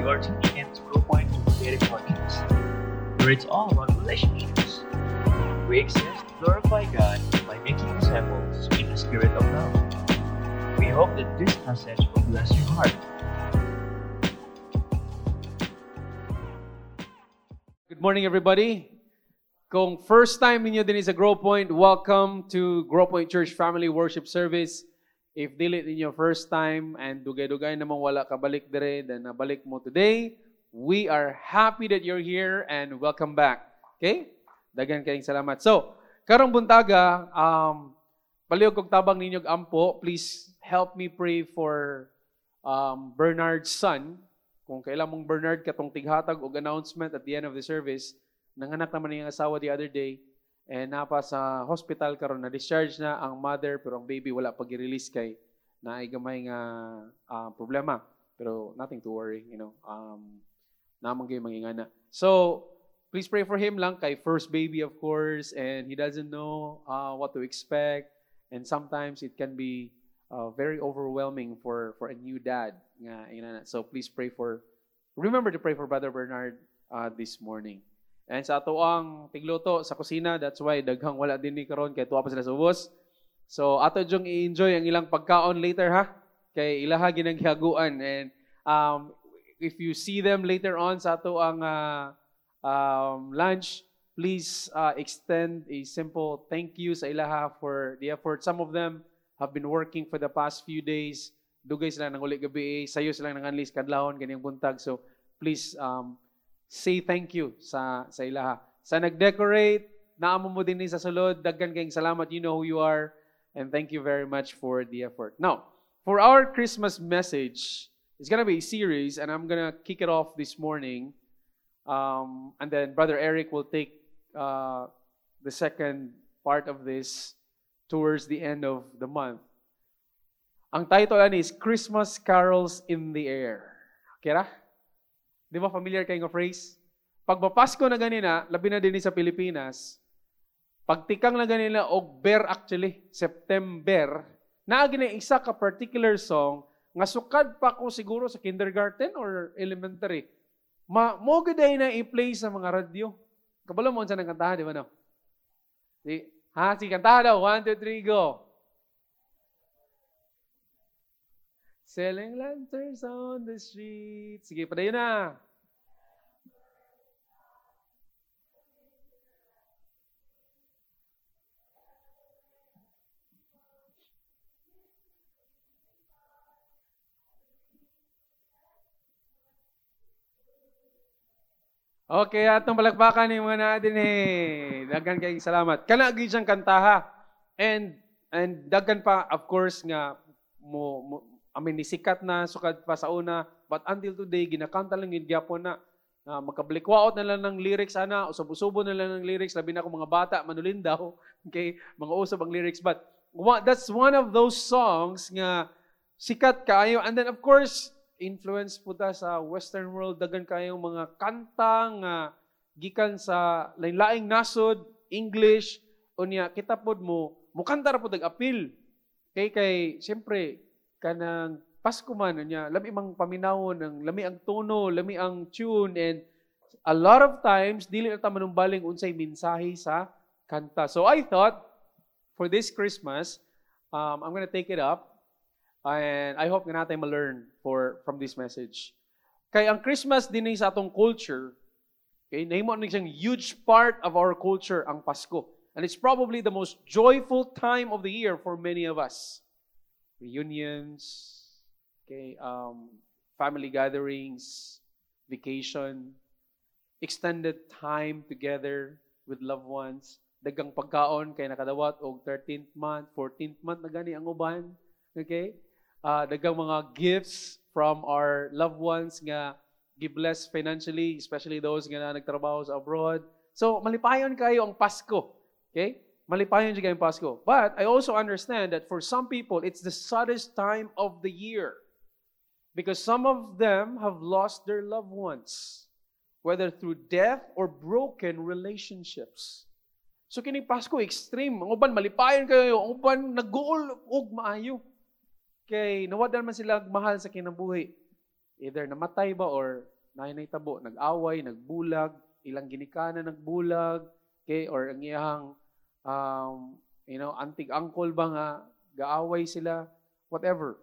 You are tuning in to Grow Point Creative Podcast, where it's all about relationships. We exist to glorify God by making disciples in the spirit of love. We hope that this message will bless your heart. Good morning, everybody. Kung first time ninyo din sa Grow Point, welcome to Grow Point Church Family Worship Service. If dili ninyo first time and dugay-dugay namang wala ka balik dire, then nabalik mo today. We are happy that you're here and welcome back. Okay? Dagan kayong salamat. So, karong buntaga, um, palihog kog tabang ninyo ampo, please help me pray for um, Bernard's son. Kung kailan mong Bernard katong tighatag og announcement at the end of the service, nanganak naman niyang asawa the other day, and napa sa hospital karon na discharge na ang mother pero ang baby wala pag release kay na ay gamay nga ah, problema. Pero nothing to worry, you know. Um, namang gyud mangingana. So, please pray for him lang kay first baby of course and he doesn't know uh, what to expect and sometimes it can be uh, very overwhelming for for a new dad nga. So please pray for remember to pray for Brother Bernard uh, this morning. And sa ato ang tigluto sa kusina, that's why daghang wala din ni karon kay tuwa pa sila sa ubos. So ato jung i-enjoy ang ilang pagkaon later ha. Kay ilaha ginaghiaguan and um, if you see them later on sa ato ang uh, um, lunch, please uh, extend a simple thank you sa ilaha for the effort. Some of them have been working for the past few days. Dugay sila nang uli gabi, sayo sila nang unleash kadlawon kanyang buntag. So please um, say thank you sa sa ilaha. Sa nag-decorate, naamo mo din ni sa sulod, daggan kayong salamat, you know who you are, and thank you very much for the effort. Now, for our Christmas message, it's gonna be a series, and I'm gonna kick it off this morning, um, and then Brother Eric will take uh, the second part of this towards the end of the month. Ang title yan is Christmas Carols in the Air. Okay ra? Di ba familiar kayo nga phrase? Pag mapasko na ganina, labi na din sa Pilipinas, pagtikang na ganina og ber actually, September, naagi na isa ka particular song nga sukad pa ko siguro sa kindergarten or elementary. Ma mo na i-play sa mga radyo. Kabalo mo sa nang kantahan, di ba no? Di, ha, si kantahan daw. One, two, three, go. Selling lanterns on the street. Sige, padayon na. Okay, atong balakbakan ni mga natin eh. Daghan kayong salamat. Kana gyud siyang kantaha. And and daghan pa of course nga mo, mo Mean, nisikat na sukad pa sa una, but until today, ginakanta lang yung gyapon na uh, magkablikwaot na lang ng lyrics ana, usab-usubo na lang ng lyrics, labi na akong mga bata, manulin daw, okay, mga usab ang lyrics, but one, that's one of those songs nga sikat kayo, and then of course, influence po ta sa western world, dagan kayong mga kanta nga gikan sa lain-laing nasod, English, unya kita pod mo, mukanta ra pod apil. Kay kay siyempre kanang Pasko man niya, lami mang paminawon ng lami ang tono, lami ang tune and a lot of times dili na ta manumbaling unsay mensahe sa kanta. So I thought for this Christmas, um, I'm gonna take it up and I hope nga natin ma-learn for from this message. Kay ang Christmas din sa atong culture, okay, nahimo ni siyang huge part of our culture ang Pasko. And it's probably the most joyful time of the year for many of us reunions, okay, um, family gatherings, vacation, extended time together with loved ones, dagang pagkaon kay nakadawat og 13th month, 14th month na gani ang uban. Okay? Uh, dagang mga gifts from our loved ones nga gibless financially, especially those nga na nagtrabaho sa abroad. So, malipayon kayo ang Pasko. Okay? Malipayon siya kayong Pasko. But I also understand that for some people, it's the saddest time of the year. Because some of them have lost their loved ones, whether through death or broken relationships. So kini Pasko extreme. Ang uban malipayon kayo, ang uban naguol og maayo. Kay nawadan man sila mahal sa kinabuhi. either namatay ba or nahinay tabo, nag-away, nagbulag, ilang ginikana nagbulag, okay, or ang iyahang um, you know, antig uncle ba nga gaaway sila, whatever.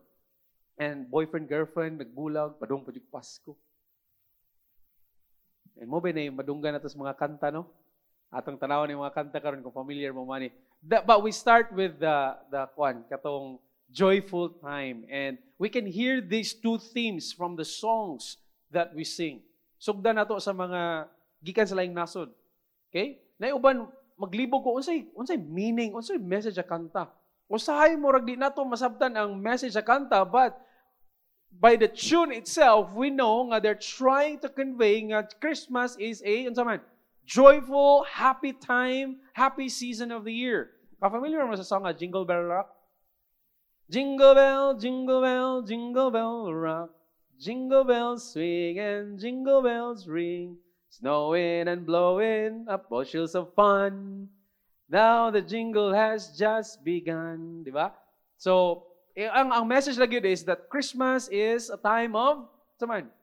And boyfriend, girlfriend, nagbulag, padung pa Pasko. And mo ba na yung madunggan na mga kanta, no? Atong tanawan ng mga kanta karon kung familiar mo man But we start with the the kwan katong joyful time and we can hear these two themes from the songs that we sing. Sugdan nato sa mga gikan sa laing nasod. Okay? Na uban maglibog ko unsay unsay meaning, unsay message sa kanta. Usahay mo rag di nato masabtan ang message sa kanta but by the tune itself, we know nga they're trying to convey nga Christmas is a, unsa man, joyful, happy time, happy season of the year. Ka-familiar mo sa song nga Jingle Bell Rock? Jingle bell, jingle bell, jingle bell rock. Jingle bells swing and jingle bells ring. Snowing and blowing up bushels of fun. Now the jingle has just begun. Di ba? So, eh, ang, ang message lagi is that Christmas is a time of, saman,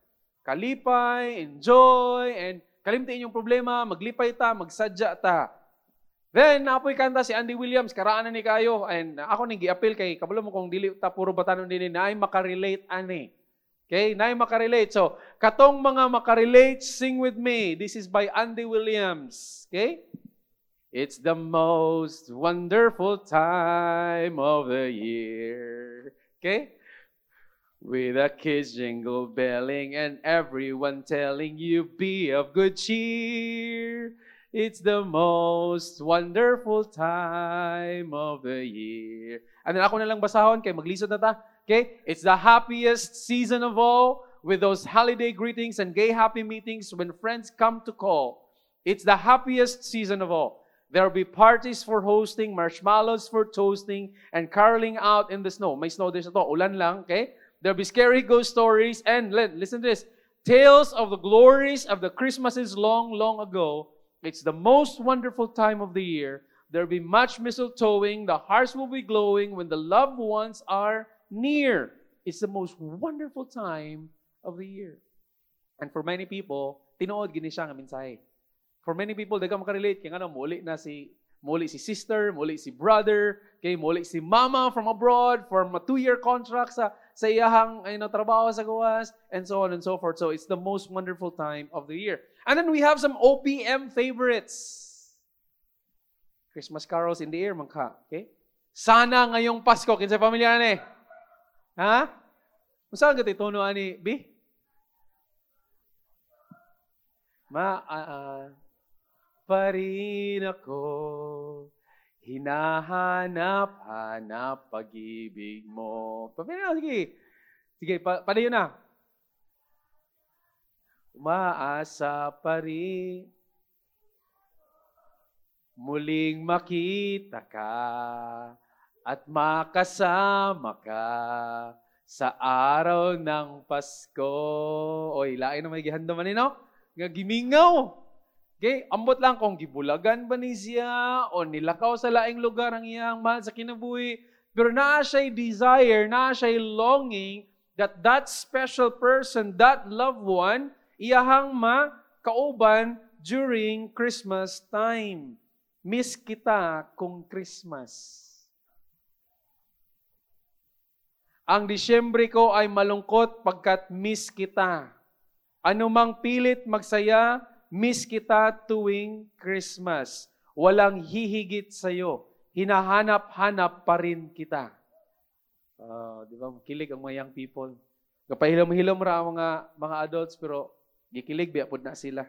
kalipay, enjoy, and kalimtiin yung problema, maglipay ta, magsadya ta. Then, napoy kanta si Andy Williams, karaan ni kayo, and ako ni giapil kay, kabalo mo kung dili ta puro batanon din na ay makarelate ani. Okay, na makarelate. So, katong mga makarelate, sing with me. This is by Andy Williams. Okay? It's the most wonderful time of the year. Okay? With the kids jingle belling and everyone telling you be of good cheer. It's the most wonderful time of the year. Ano ako na lang basahon kay maglisod na ta. Okay? It's the happiest season of all with those holiday greetings and gay happy meetings when friends come to call. It's the happiest season of all. There'll be parties for hosting, marshmallows for toasting, and caroling out in the snow. May snow this ulan lang, okay? There'll be scary ghost stories, and listen to this, tales of the glories of the Christmases long, long ago. It's the most wonderful time of the year. There'll be much mistletoeing. The hearts will be glowing when the loved ones are near. It's the most wonderful time of the year. And for many people, tinuod gini siya nga mensahe. For many people, dagang makarelate, kaya nga muli na si muli si sister, muli si brother, kay muli si mama from abroad for a two-year contract sa sa iyahang you know, trabaho sa gawas, and so on and so forth. So it's the most wonderful time of the year. And then we have some OPM favorites. Christmas carols in the air, mangka. Okay? Sana ngayong Pasko, kinsa pamilya ni? Ha? Usa gati tono ani, bi? Ma, uh, uh, pa rin ako. Hinahanap-hanap pag-ibig mo. Pamilya, sige. Sige, pa, palayo na. Umaasa pa rin. Muling makita ka at makasama ka sa araw ng Pasko. Oy, lain na may gihanda man no? Nga gimingaw. Okay? Ambot lang kung gibulagan ba ni siya o nilakaw sa laing lugar ang iyang mahal sa kinabuhi. Pero naa siya'y desire, naa siya'y longing that that special person, that loved one, iyahang makauban during Christmas time. Miss kita kung Christmas. Ang Disyembre ko ay malungkot pagkat miss kita. Anumang pilit magsaya, Miss kita tuwing Christmas. Walang hihigit sa iyo. Hinahanap-hanap pa rin kita. Uh, di ba? Kilig ang mga young people. Kapahilom-hilom ra ang mga, mga adults, pero gikilig, biyapod na sila.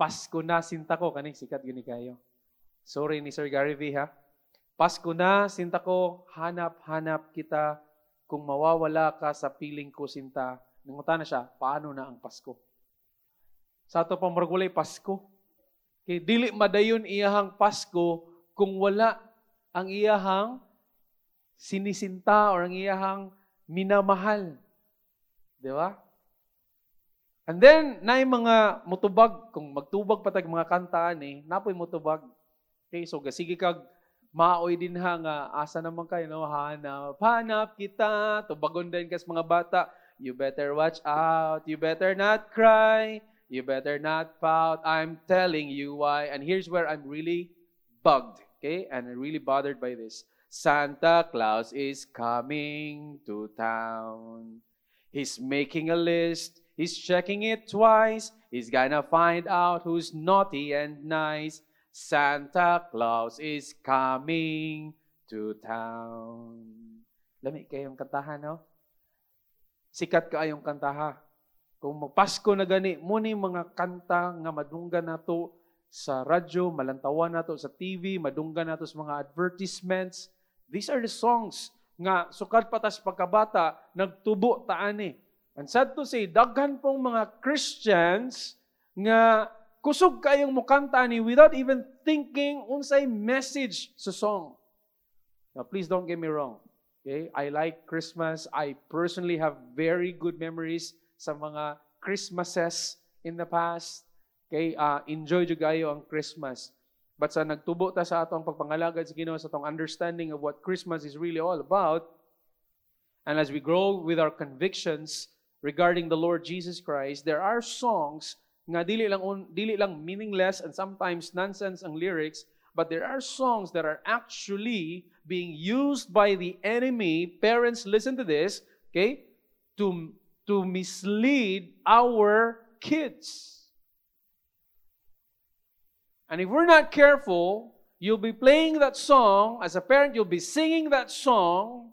Pasko na sinta ko, kaning sikat gini kayo. Sorry ni Sir Gary V, ha? Pasko na, sinta ko, hanap-hanap kita. Kung mawawala ka sa piling ko, sinta, nanguta na siya, paano na ang Pasko? Sa ato pang margulay Pasko. Kay dili madayon iyahang Pasko kung wala ang iyahang sinisinta or ang iyahang minamahal. Di ba? And then, na mga mutubag, kung magtubag pa tag mga kanta ni, napoy mutubag. Okay, so sige kag maoy din ha nga asa naman kayo no hanap hanap kita tubagon din kas mga bata You better watch out. You better not cry. You better not pout. I'm telling you why. And here's where I'm really bugged, okay? And really bothered by this. Santa Claus is coming to town. He's making a list. He's checking it twice. He's gonna find out who's naughty and nice. Santa Claus is coming to town. Lami kayong kantahan, no? Sikat kaayong kantaha. Kung magpasko na gani, muni mga kanta nga madunggan nato sa radyo, malantawan nato sa TV, madunggan nato sa mga advertisements. These are the songs nga sukad patas pagkabata, nagtubo taani. And sad to say, daghan pong mga Christians nga kusog kayong mukanta ni without even thinking unsay message sa song. Now, please don't get me wrong. Okay? I like Christmas. I personally have very good memories sa mga Christmases in the past. Okay? Uh, enjoy jud kayo ang Christmas. But sa nagtubo ta sa atong pagpangalagad sa Ginoo sa atong understanding of what Christmas is really all about, and as we grow with our convictions regarding the Lord Jesus Christ, there are songs nga dili lang dili lang meaningless and sometimes nonsense ang lyrics, but there are songs that are actually being used by the enemy. Parents, listen to this, okay? To, to mislead our kids. And if we're not careful, you'll be playing that song. As a parent, you'll be singing that song,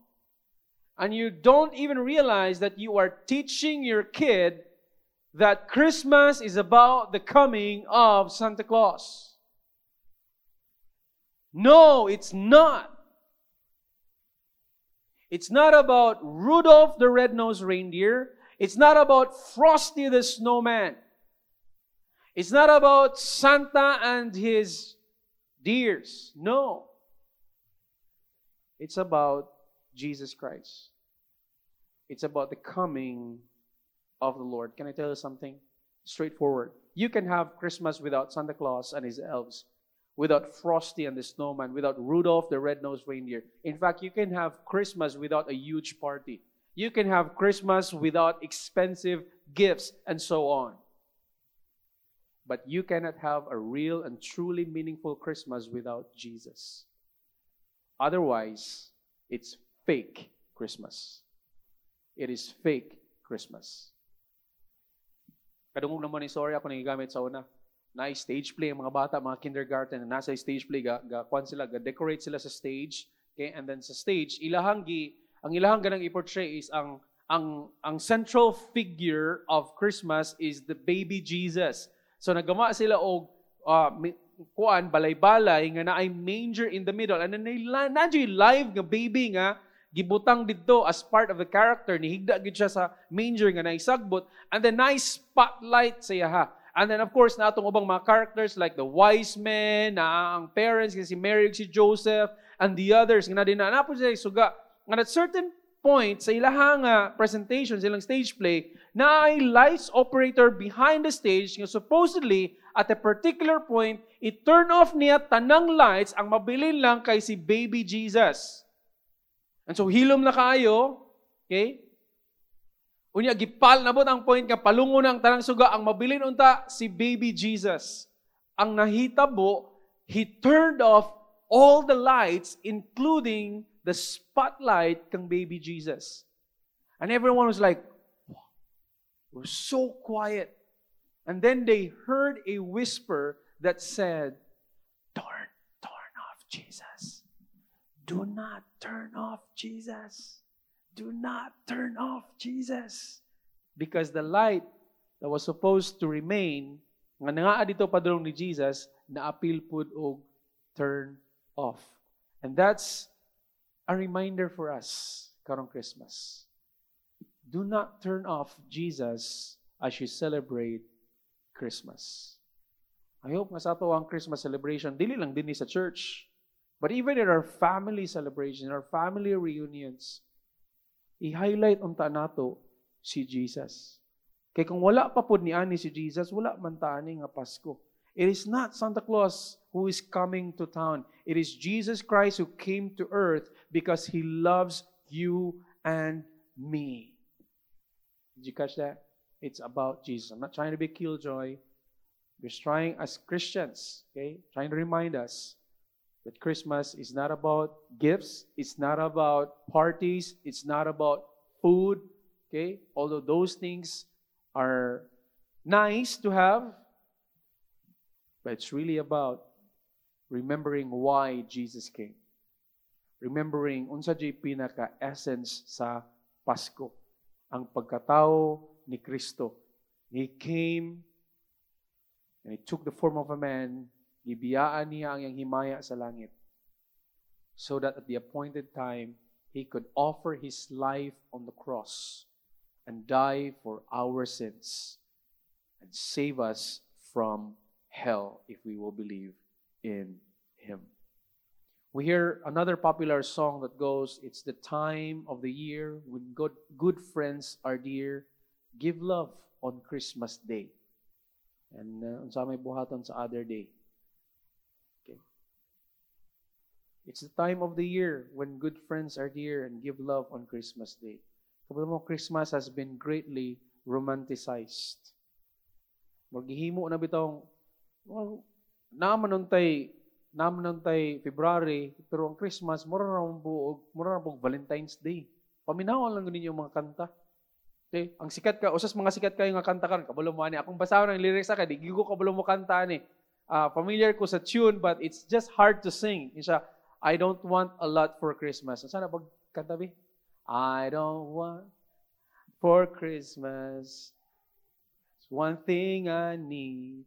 and you don't even realize that you are teaching your kid that Christmas is about the coming of Santa Claus. No, it's not. It's not about Rudolph the red-nosed reindeer. It's not about Frosty the snowman. It's not about Santa and his deers. No. It's about Jesus Christ. It's about the coming of the Lord. Can I tell you something? Straightforward. You can have Christmas without Santa Claus and his elves without Frosty and the Snowman, without Rudolph the red-nosed reindeer. In fact, you can have Christmas without a huge party. You can have Christmas without expensive gifts and so on. But you cannot have a real and truly meaningful Christmas without Jesus. Otherwise, it's fake Christmas. It is fake Christmas. Kadungog naman ni sorry ako nang gamit sa una. na stage play ang mga bata, mga kindergarten na nasa stage play ga, ga kwan sila, ga decorate sila sa stage. Okay? And then sa stage, ilahang gi ang ilahang ganang i-portray is ang ang ang central figure of Christmas is the baby Jesus. So nagama sila og uh, kuan balay-balay nga naay manger in the middle and then na live nga baby nga gibutang didto as part of the character ni higda gid siya sa manger nga naisagbot and then nice spotlight sa yaha And then of course, natong ubang mga characters like the wise men, na ang parents, si Mary si Joseph, and the others, nga din na po sila suga. And at certain point, sa ilahang uh, presentation, silang stage play, na ay lights operator behind the stage nga supposedly, at a particular point, i-turn off niya tanang lights ang mabilin lang kay si baby Jesus. And so hilom na kayo, okay? Unya gipal na ang point nga palungo ang tanang suga ang mabilin unta si baby Jesus. Ang nahitabo, he turned off all the lights including the spotlight kang baby Jesus. And everyone was like, wow, we're so quiet. And then they heard a whisper that said, Turn, turn off Jesus. Do not turn off Jesus. Do not turn off Jesus. Because the light that was supposed to remain, nga nga dito padulong ni Jesus, na-appeal pud og turn off. And that's a reminder for us karong Christmas. Do not turn off Jesus as you celebrate Christmas. I hope nga sa ato ang Christmas celebration, dili lang din sa church, but even in our family celebration, our family reunions, i-highlight unta nato si Jesus. Kay kung wala pa pud ni ani si Jesus, wala man ta ani nga Pasko. It is not Santa Claus who is coming to town. It is Jesus Christ who came to earth because he loves you and me. Did you catch that? It's about Jesus. I'm not trying to be killjoy. We're trying as Christians, okay, trying to remind us that Christmas is not about gifts, it's not about parties, it's not about food, okay? Although those things are nice to have, but it's really about remembering why Jesus came. Remembering unsa jay pinaka essence sa Pasko, ang pagkatao ni Kristo. He came and he took the form of a man, gibiyaan niya ang iyang himaya sa langit so that at the appointed time he could offer his life on the cross and die for our sins and save us from hell if we will believe in him. We hear another popular song that goes, It's the time of the year when good, good friends are dear. Give love on Christmas Day. And uh, unsa may buhaton sa other day. It's the time of the year when good friends are dear and give love on Christmas Day. Kapag mo, Christmas has been greatly romanticized. Maghihimo na bitong, well, naman nun February, pero ang Christmas, mura na buog, mura na Valentine's Day. Paminawan lang ninyo mga kanta. Okay? Ang sikat ka, usas mga sikat kayo nga kanta kan, kabalo mo ani. Akong basahon ng lyrics sa ka, di ko kabalo mo kanta ni. Uh, familiar ko sa tune, but it's just hard to sing. Isa, I don't want a lot for Christmas. Sana pag kanta bi? I don't want for Christmas It's one thing I need.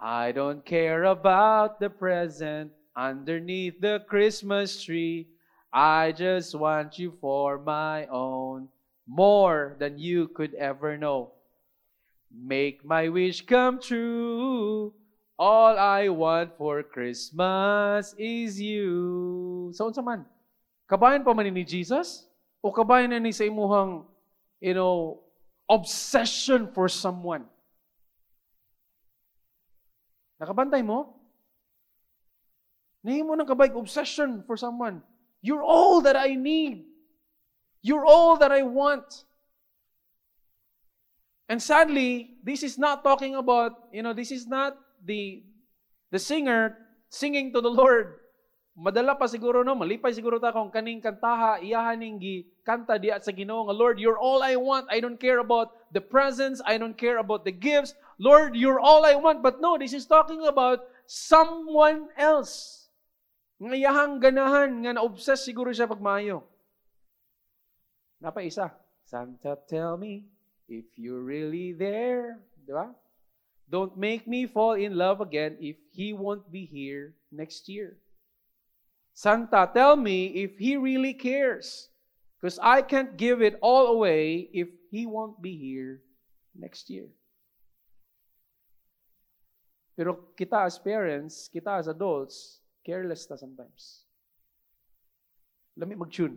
I don't care about the present underneath the Christmas tree. I just want you for my own, more than you could ever know. Make my wish come true. All I want for Christmas is you. So, unsa man? Kabayan pa man ni Jesus? O kabayan na ni sa imuhang, you know, obsession for someone? Nakabantay mo? Nahimo ng kabayg obsession for someone. You're all that I need. You're all that I want. And sadly, this is not talking about, you know, this is not the the singer singing to the Lord. Madala pa siguro no, malipay siguro ta kung kaning kantaha iyahan ning gi kanta di sa Ginoo nga Lord, you're all I want. I don't care about the presents, I don't care about the gifts. Lord, you're all I want. But no, this is talking about someone else. Ngayahang ganahan nga na-obsess siguro siya pagmayo. Napa isa. Santa, tell me if you're really there. Di ba? Don't make me fall in love again if he won't be here next year. Santa, tell me if he really cares. Because I can't give it all away if he won't be here next year. Pero kita as parents, kita as adults, careless na sometimes. Lami mag-tune.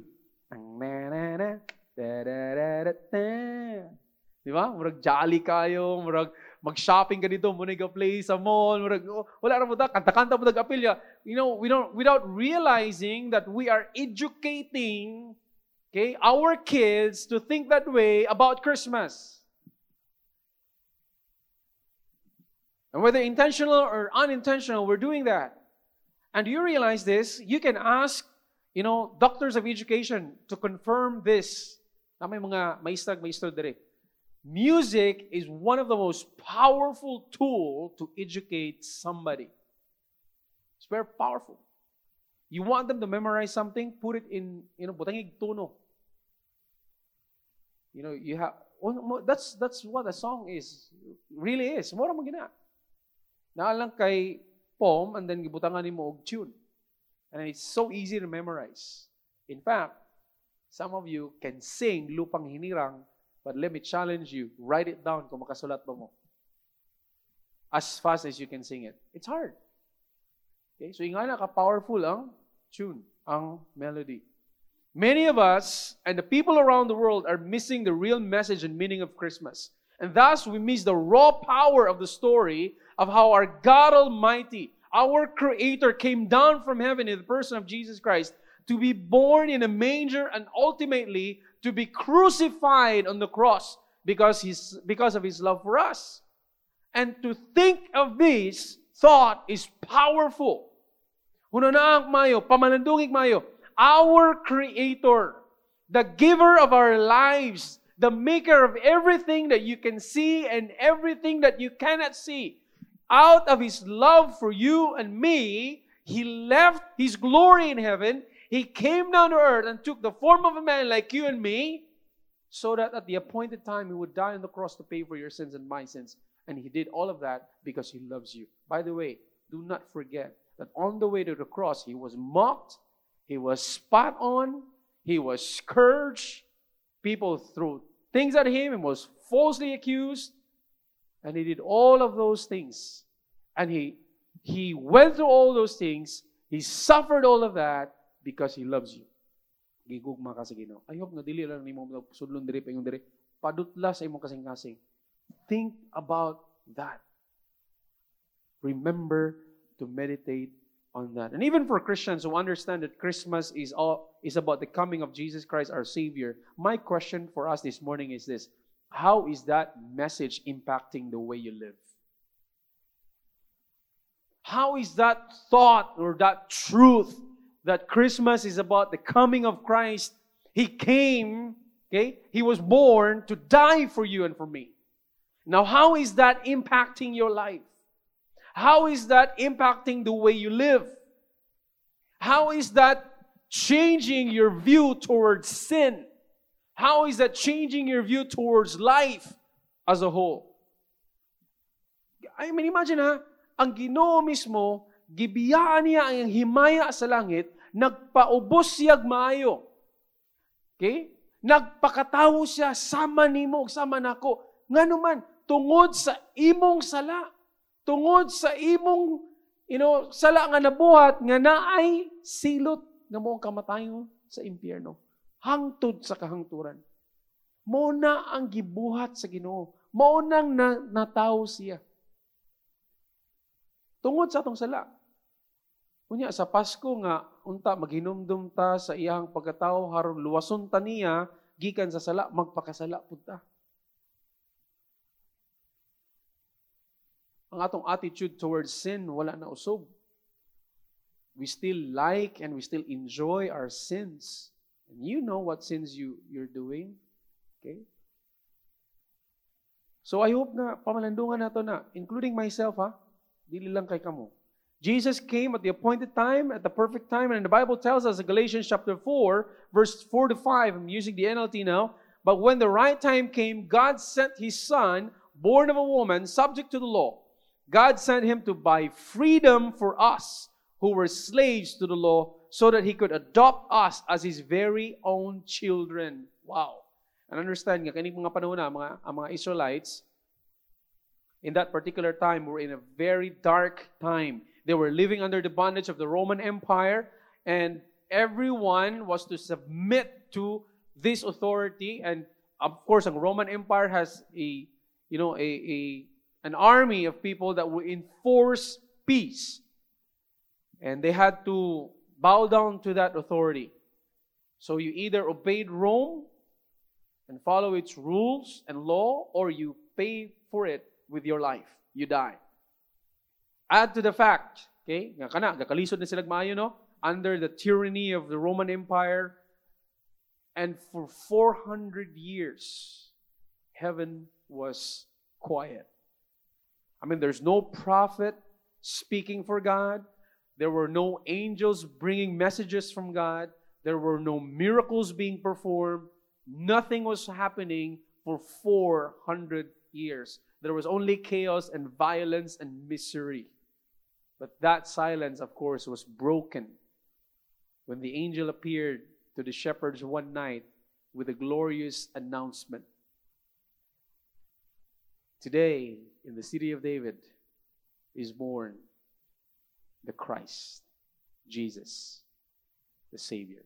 Ang na na na da da da da da. Di ba? Murag jolly kayo, murag mag-shopping ka dito, muna ka play sa mall, murag, oh, wala mo ta, kanta-kanta mo apilya. You know, we don't, without realizing that we are educating okay, our kids to think that way about Christmas. And whether intentional or unintentional, we're doing that. And you realize this? You can ask, you know, doctors of education to confirm this. Na may mga maistag, maistro dire. Music is one of the most powerful tool to educate somebody. It's very powerful. You want them to memorize something, put it in, you know, butangig tono. You know, you have, oh, that's, that's what a song is, really is. Mura mo gina. Naalang kay poem and then gibutangan nimo og tune. And it's so easy to memorize. In fact, some of you can sing Lupang Hinirang, but let me challenge you, write it down kung makasulat ba mo. As fast as you can sing it. It's hard. Okay? So ingana ka powerful ang tune, ang melody. Many of us and the people around the world are missing the real message and meaning of Christmas. And thus we miss the raw power of the story of how our God Almighty, our Creator, came down from heaven in the person of Jesus Christ to be born in a manger and ultimately to be crucified on the cross. because, he's, because of His love for us. And to think of this thought is powerful. Mayo, mayo, our Creator, the giver of our lives, the maker of everything that you can see and everything that you cannot see, out of His love for you and me, He left His glory in heaven. He came down to earth and took the form of a man like you and me, so that at the appointed time He would die on the cross to pay for your sins and my sins. And He did all of that because He loves you. By the way, do not forget that on the way to the cross, He was mocked, He was spat on, He was scourged, people threw things at Him, and was falsely accused. And he did all of those things. And he he went through all those things. He suffered all of that because he loves you. Gigugma ka sa Ginoo. Na dili lang sudlon diri payong diri. Padutla sa imong kasing-kasing. Think about that. Remember to meditate on that. And even for Christians who understand that Christmas is all is about the coming of Jesus Christ our savior, my question for us this morning is this: how is that message impacting the way you live? How is that thought or that truth that Christmas is about the coming of Christ? He came, okay? He was born to die for you and for me. Now, how is that impacting your life? How is that impacting the way you live? How is that changing your view towards sin? How is that changing your view towards life as a whole? I mean, imagine ha, ang ginoo mismo, gibiyaan niya ang himaya sa langit, nagpaubos siya maayo. Okay? Nagpakatawo siya, sama nimo, sama nako. Nga naman, tungod sa imong sala, tungod sa imong you know, sala nga nabuhat, nga naay silot nga mo kamatayon sa impyerno hangtod sa kahangturan. Mo na ang gibuhat sa Ginoo. Mo nang na, nataw siya. Tungod sa atong sala. Unya sa Pasko nga unta maghinumdum ta sa iyang pagkatao haron luwason ta niya gikan sa sala magpakasala pud ta. Ang atong attitude towards sin wala na usog. We still like and we still enjoy our sins. And you know what sins you, you're doing. Okay? So I hope na pamalandungan nato na, including myself ha, dili lang kay kamo. Jesus came at the appointed time, at the perfect time, and the Bible tells us in Galatians chapter 4, verse 4 to 5, I'm using the NLT now, but when the right time came, God sent his son, born of a woman, subject to the law. God sent him to buy freedom for us who were slaves to the law so that he could adopt us as his very own children. Wow. And understand nga, kaning mga panahon na, mga, ang mga Israelites, in that particular time, were in a very dark time. They were living under the bondage of the Roman Empire, and everyone was to submit to this authority. And of course, the Roman Empire has a, you know, a, a an army of people that will enforce peace. And they had to bow down to that authority. So you either obeyed Rome and follow its rules and law, or you pay for it with your life. You die. Add to the fact, okay, nga kana, gakalisod na sila maayo, no? Under the tyranny of the Roman Empire, and for 400 years, heaven was quiet. I mean, there's no prophet speaking for God. There were no angels bringing messages from God. There were no miracles being performed. Nothing was happening for 400 years. There was only chaos and violence and misery. But that silence, of course, was broken when the angel appeared to the shepherds one night with a glorious announcement. Today, in the city of David, is born the Christ, Jesus, the Savior.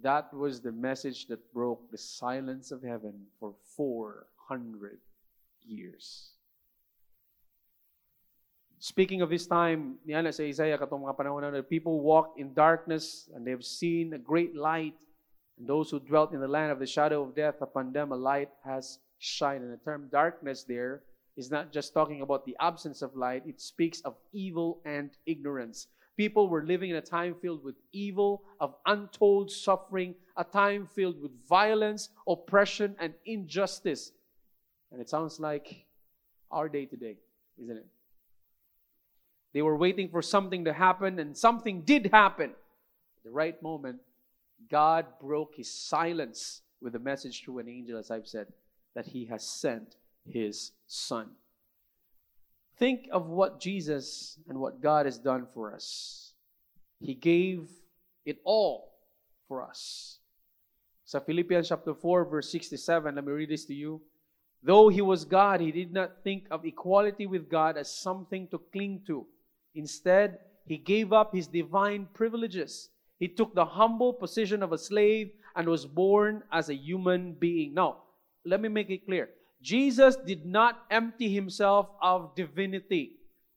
That was the message that broke the silence of heaven for 400 years. Speaking of this time, niya sa Isaiah katong mga panahon na people walk in darkness and they've seen a great light. And those who dwelt in the land of the shadow of death, upon them a light has shined. And the term darkness there is not just talking about the absence of light, it speaks of evil and ignorance. People were living in a time filled with evil, of untold suffering, a time filled with violence, oppression, and injustice. And it sounds like our day today, isn't it? They were waiting for something to happen, and something did happen. At the right moment, God broke his silence with a message through an angel, as I've said, that he has sent his son. Think of what Jesus and what God has done for us. He gave it all for us. So Philippians chapter 4 verse 67, let me read this to you. Though he was God, he did not think of equality with God as something to cling to. Instead, he gave up his divine privileges. He took the humble position of a slave and was born as a human being. Now, let me make it clear. Jesus did not empty himself of divinity.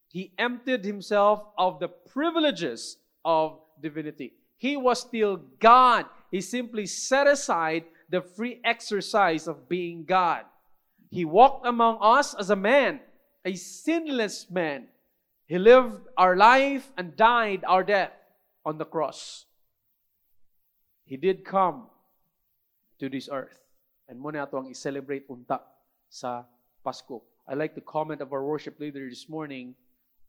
He emptied himself of the privileges of divinity. He was still God. He simply set aside the free exercise of being God. He walked among us as a man, a sinless man. He lived our life and died our death on the cross. He did come to this earth. And muna ito ang i-celebrate unta sa Pasko. I like the comment of our worship leader this morning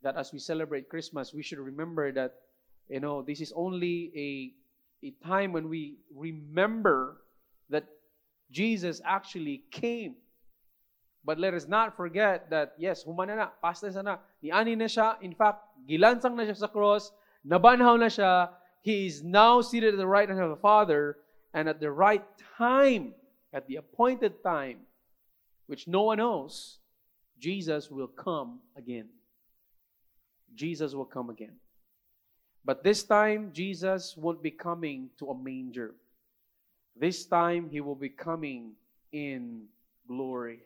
that as we celebrate Christmas, we should remember that, you know, this is only a, a time when we remember that Jesus actually came But let us not forget that, yes, humana na, pasta sa na, ni-ani na siya, in fact, gilansang na siya sa cross, nabanhaw na siya, he is now seated at the right hand of the Father, and at the right time, at the appointed time, which no one knows, Jesus will come again. Jesus will come again. But this time, Jesus won't be coming to a manger. This time, he will be coming in glory.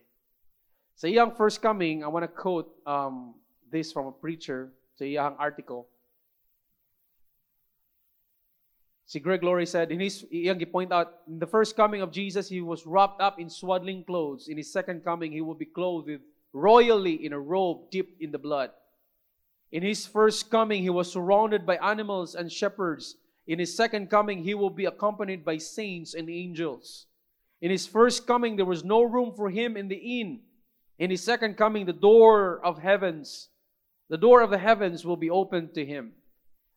Sa iyang first coming, I want to quote um, this from a preacher sa iyang article. Si Greg Laurie said, in his, iyang point out, in the first coming of Jesus, he was wrapped up in swaddling clothes. In his second coming, he will be clothed royally in a robe dipped in the blood. In his first coming, he was surrounded by animals and shepherds. In his second coming, he will be accompanied by saints and angels. In his first coming, there was no room for him in the inn. In his second coming, the door of heavens, the door of the heavens will be opened to him.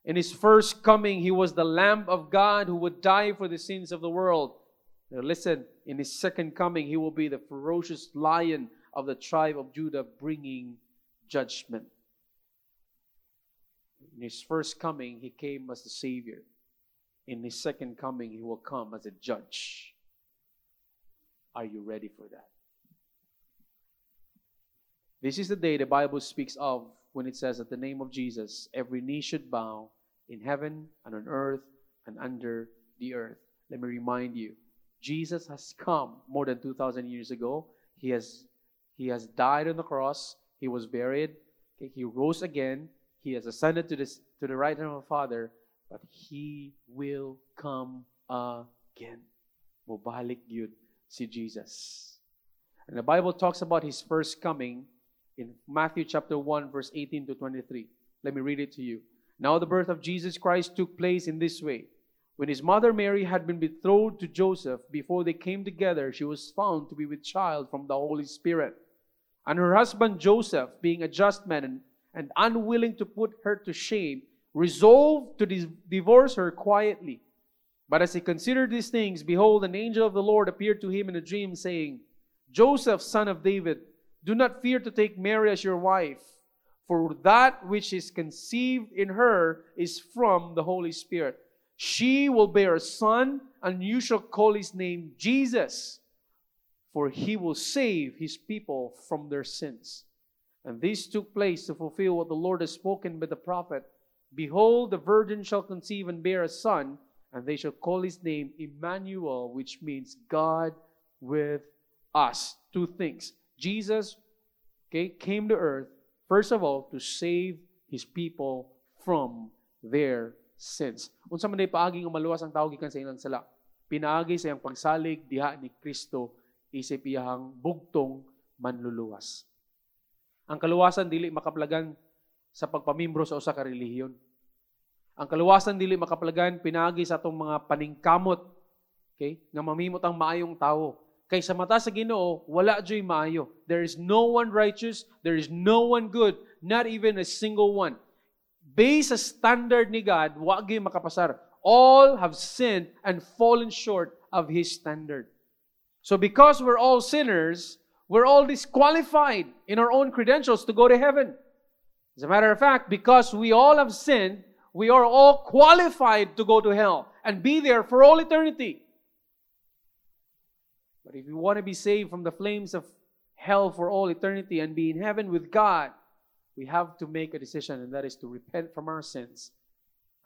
In his first coming, he was the Lamb of God who would die for the sins of the world. Now listen, in his second coming, he will be the ferocious lion of the tribe of Judah, bringing judgment. In his first coming, he came as the Savior. In his second coming, he will come as a judge. Are you ready for that? This is the day the Bible speaks of when it says that the name of Jesus, every knee should bow in heaven and on earth and under the earth. Let me remind you, Jesus has come more than 2,000 years ago. He has, he has died on the cross. He was buried. He rose again. He has ascended to, this, to the right hand of the Father. But He will come again. Mubalik yun si Jesus. And the Bible talks about His first coming in Matthew chapter 1, verse 18 to 23. Let me read it to you. Now, the birth of Jesus Christ took place in this way. When his mother Mary had been betrothed to Joseph, before they came together, she was found to be with child from the Holy Spirit. And her husband Joseph, being a just man and, and unwilling to put her to shame, resolved to dis- divorce her quietly. But as he considered these things, behold, an angel of the Lord appeared to him in a dream, saying, Joseph, son of David, do not fear to take Mary as your wife, for that which is conceived in her is from the Holy Spirit. She will bear a son, and you shall call his name Jesus, for he will save his people from their sins. And this took place to fulfill what the Lord has spoken by the prophet Behold, the virgin shall conceive and bear a son, and they shall call his name Emmanuel, which means God with us. Two things. Jesus okay, came to earth, first of all, to save his people from their sins. Unsa man paaging umaluwas ang tao gikan sa ilang sala. pinaagi sa iyang pagsalig diha ni Kristo isip iyang bugtong manluluwas. Ang kaluwasan dili makaplagan sa pagpamimbro sa usa ka relihiyon. Ang kaluwasan dili makaplagan pinaagi sa atong mga paningkamot okay nga mamimot ang maayong tawo. Kay sa mata sa Ginoo wala joy maayo. There is no one righteous, there is no one good, not even a single one. Based sa standard ni God, wa gyud makapasar. All have sinned and fallen short of His standard. So because we're all sinners, we're all disqualified in our own credentials to go to heaven. As a matter of fact, because we all have sinned, we are all qualified to go to hell and be there for all eternity. But if you want to be saved from the flames of hell for all eternity and be in heaven with God, we have to make a decision, and that is to repent from our sins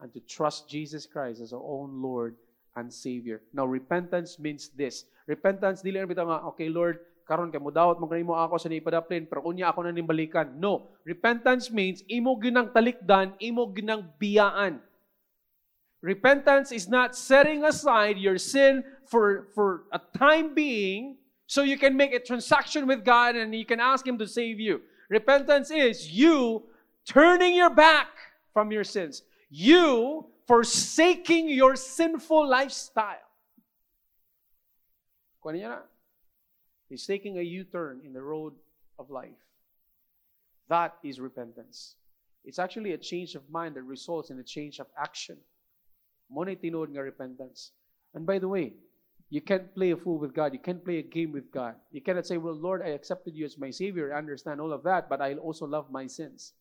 and to trust Jesus Christ as our own Lord and Savior. Now, repentance means this. Repentance, dili na nga, okay, Lord, karon kay mudawat mo kanimo ako sa nipadaplin, pero unya ako na nimbalikan. No. Repentance means imo ginang talikdan, imo ginang biyaan. Repentance is not setting aside your sin for, for a time being so you can make a transaction with God and you can ask Him to save you. Repentance is you turning your back from your sins. You forsaking your sinful lifestyle. He's taking a U-turn in the road of life. That is repentance. It's actually a change of mind that results in a change of action. Muna tinuod nga repentance. And by the way, you can't play a fool with God. You can't play a game with God. You cannot say, Well, Lord, I accepted you as my Savior. I understand all of that, but I also love my sins.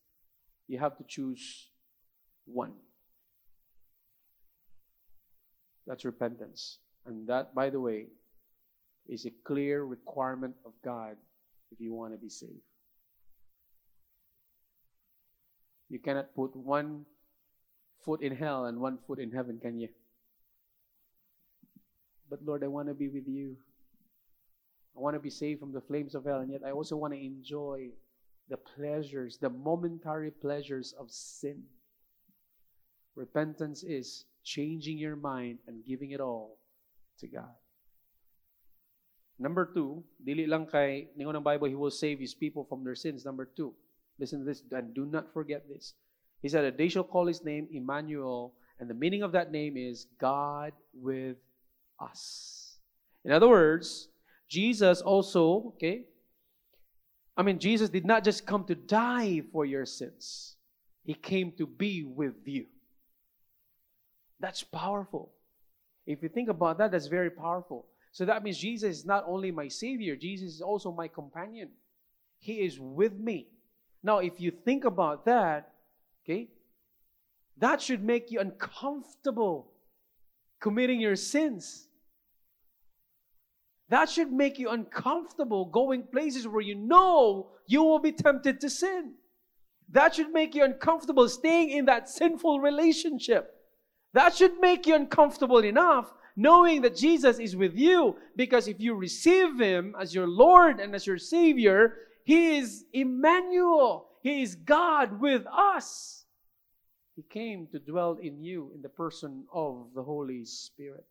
You have to choose one. That's repentance. And that, by the way, is a clear requirement of God if you want to be saved. You cannot put one foot in hell and one foot in heaven, can you? But Lord, I want to be with you. I want to be saved from the flames of hell, and yet I also want to enjoy the pleasures, the momentary pleasures of sin. Repentance is changing your mind and giving it all to God. Number two, dili lang kay ningon ng Bible, He will save His people from their sins. Number two, listen to this and do not forget this. He said, that They shall call His name Emmanuel, and the meaning of that name is God with us. In other words, Jesus also, okay, I mean, Jesus did not just come to die for your sins, He came to be with you. That's powerful. If you think about that, that's very powerful. So that means Jesus is not only my Savior, Jesus is also my companion. He is with me. Now, if you think about that, okay, that should make you uncomfortable committing your sins. That should make you uncomfortable going places where you know you will be tempted to sin. That should make you uncomfortable staying in that sinful relationship. That should make you uncomfortable enough knowing that Jesus is with you because if you receive Him as your Lord and as your Savior, He is Emmanuel. He is God with us. He came to dwell in you in the person of the Holy Spirit.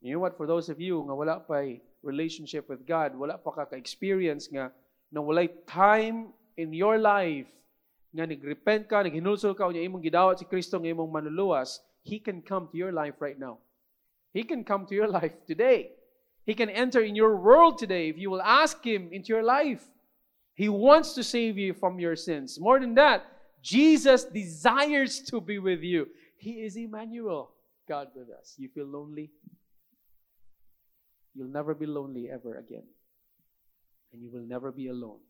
You know what? For those of you nga wala pa relationship with God, wala pa experience nga na walay time in your life nga nagrepent ka, naghinulsol ka, unya imong gidawat si Kristo nga imong manluluwas, He can come to your life right now. He can come to your life today. He can enter in your world today if you will ask Him into your life. He wants to save you from your sins. More than that, Jesus desires to be with you. He is Emmanuel, God with us. You feel lonely? You'll never be lonely ever again. And you will never be alone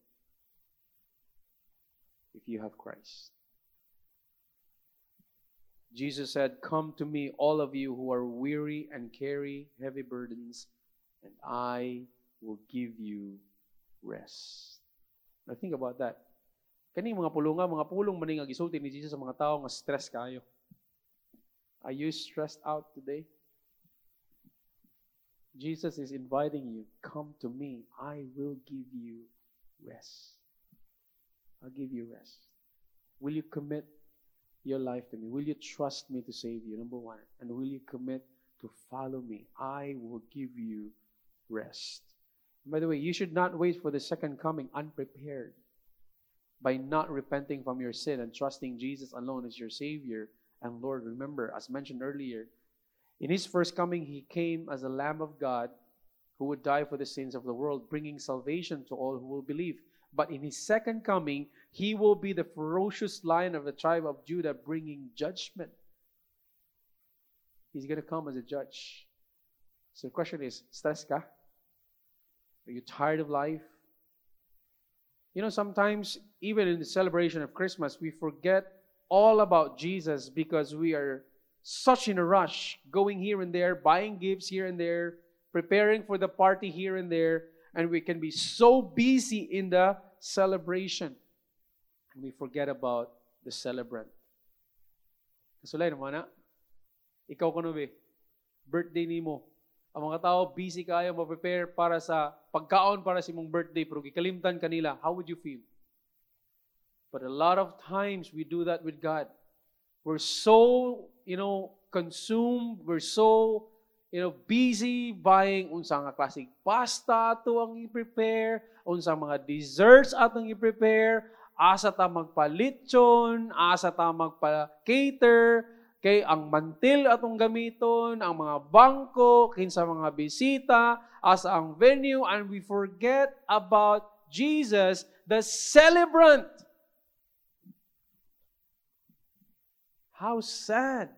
if you have Christ. Jesus said, Come to me, all of you who are weary and carry heavy burdens, and I will give you rest. Now think about that. Kani mga pulunga, mga pulong maning nga gisulti ni Jesus sa mga tao nga stress kayo. Are you stressed out today? Jesus is inviting you, come to me. I will give you rest. I'll give you rest. Will you commit your life to me? Will you trust me to save you? Number one. And will you commit to follow me. I will give you rest. By the way, you should not wait for the second coming unprepared by not repenting from your sin and trusting Jesus alone as your Savior and Lord. Remember, as mentioned earlier, in His first coming, He came as a Lamb of God who would die for the sins of the world, bringing salvation to all who will believe. But in His second coming, He will be the ferocious lion of the tribe of Judah, bringing judgment. He's going to come as a judge. So the question is, stress ka? Are you tired of life? You know, sometimes, even in the celebration of Christmas, we forget all about Jesus because we are such in a rush, going here and there, buying gifts here and there, preparing for the party here and there, and we can be so busy in the celebration. And we forget about the celebrant. Kasulay naman na, ikaw be, birthday ni mo, ang mga tao, busy kayo ma-prepare para sa pagkaon para sa imong birthday, pero gikalimtan kanila, how would you feel? But a lot of times we do that with God. We're so, you know, consumed, we're so, you know, busy buying unsang nga klaseng pasta to ang i-prepare, unsang mga desserts atong i-prepare, asa ta magpalitson, asa ta magpa-cater, Kay ang mantil atong gamiton, ang mga bangko, kinsa mga bisita, as ang venue, and we forget about Jesus, the celebrant. How sad.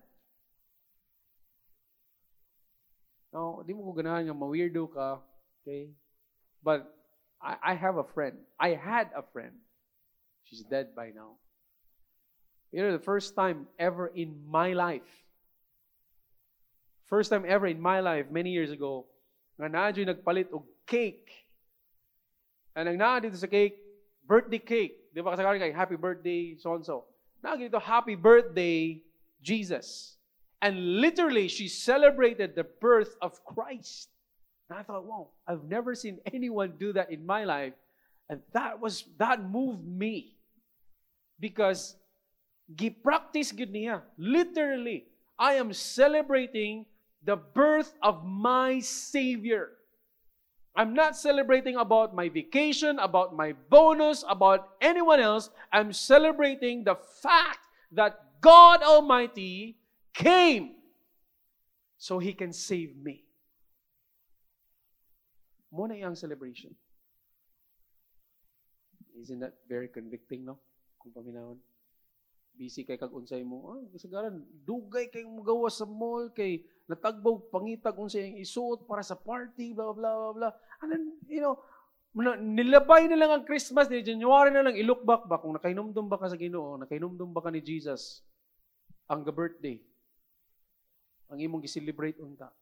No, di mo ko ganahan nga ma-weirdo ka. Okay? But I, I have a friend. I had a friend. She's dead by now. You know, the first time ever in my life, first time ever in my life, many years ago, nga naa nagpalit og cake. And ang naa dito sa cake, birthday cake. Di ba kasagaran kay happy birthday, so-and-so. Naa dito, happy birthday, Jesus. And literally, she celebrated the birth of Christ. And I thought, wow, I've never seen anyone do that in my life. And that was, that moved me. Because Gi-practice gud niya. Literally, I am celebrating the birth of my Savior. I'm not celebrating about my vacation, about my bonus, about anyone else. I'm celebrating the fact that God Almighty came so He can save me. Muna yung celebration. Isn't that very convicting, no? Kung paminahon. Busy kay kag unsay mo. Ah kasagaran dugay kay magawa sa mall kay natagbaw pangitag unsay ang isuot para sa party blah blah blah blah and then you know nilabay na lang ang Christmas ni January na lang i-look back ba? Kung nakainomdom ba ka sa Ginoo nakainomdom ba ka ni Jesus ang birthday ang imong gi-celebrate unta.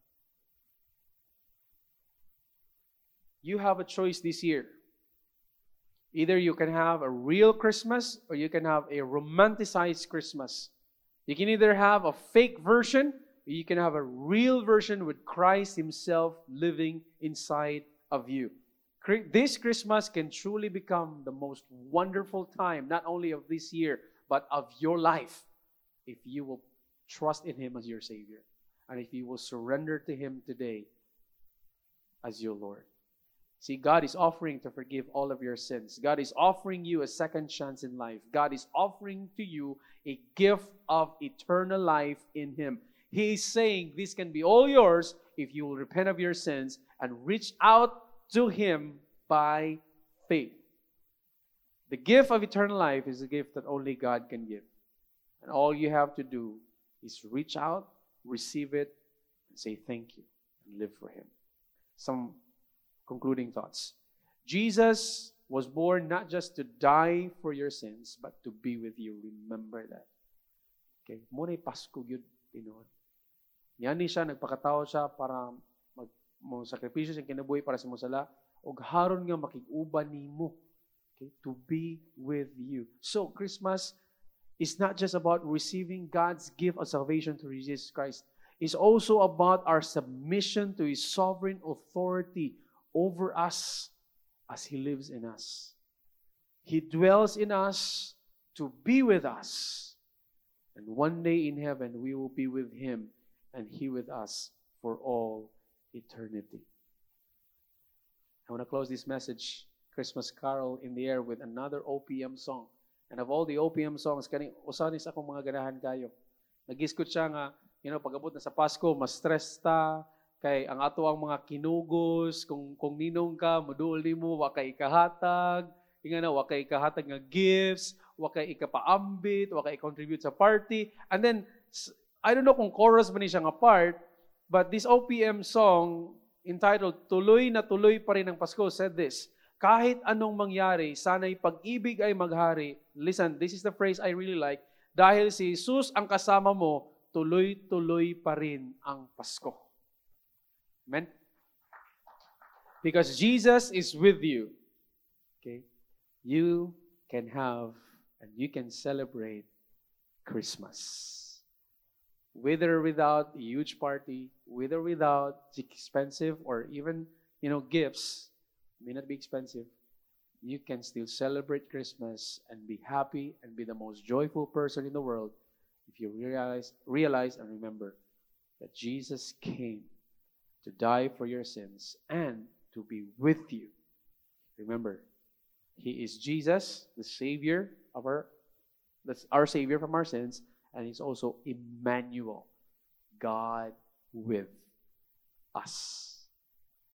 You have a choice this year Either you can have a real Christmas or you can have a romanticized Christmas. You can either have a fake version or you can have a real version with Christ Himself living inside of you. This Christmas can truly become the most wonderful time, not only of this year, but of your life, if you will trust in Him as your Savior and if you will surrender to Him today as your Lord. See, God is offering to forgive all of your sins. God is offering you a second chance in life. God is offering to you a gift of eternal life in Him. He is saying this can be all yours if you will repent of your sins and reach out to Him by faith. The gift of eternal life is a gift that only God can give. And all you have to do is reach out, receive it, and say thank you, and live for Him. Some concluding thoughts. Jesus was born not just to die for your sins, but to be with you. Remember that. Okay? Muna Pasko yun, Pinoon. Yan ni siya, nagpakatao siya para mag, mo sakripisyo siyang kinabuhi para sa musala, o haron nga makiguban nimo. Okay? To be with you. So, Christmas is not just about receiving God's gift of salvation through Jesus Christ. It's also about our submission to His sovereign authority over us as He lives in us. He dwells in us to be with us. And one day in heaven, we will be with Him and He with us for all eternity. I want to close this message, Christmas Carol in the Air, with another OPM song. And of all the OPM songs, kani usanis akong mga ganahan kayo. Nagiskot siya nga, you know, pag-abot na sa Pasko, mas stress ta, kay ang ato ang mga kinugos, kung, kung ninong ka, maduol ni mo, wa kay ikahatag, inga na, wa kay ikahatag nga gifts, wa kay ikapaambit, wa kay contribute sa party. And then, I don't know kung chorus ba ni siya nga part, but this OPM song entitled Tuloy na Tuloy pa rin ang Pasko said this, kahit anong mangyari, sana'y pag-ibig ay maghari. Listen, this is the phrase I really like. Dahil si Jesus ang kasama mo, tuloy-tuloy pa rin ang Pasko. Amen? Because Jesus is with you. Okay? You can have and you can celebrate Christmas. With or without a huge party, with or without expensive or even, you know, gifts, may not be expensive, you can still celebrate Christmas and be happy and be the most joyful person in the world if you realize, realize and remember that Jesus came to die for your sins and to be with you. Remember, He is Jesus, the Savior of our, that's our Savior from our sins, and He's also Emmanuel, God with us.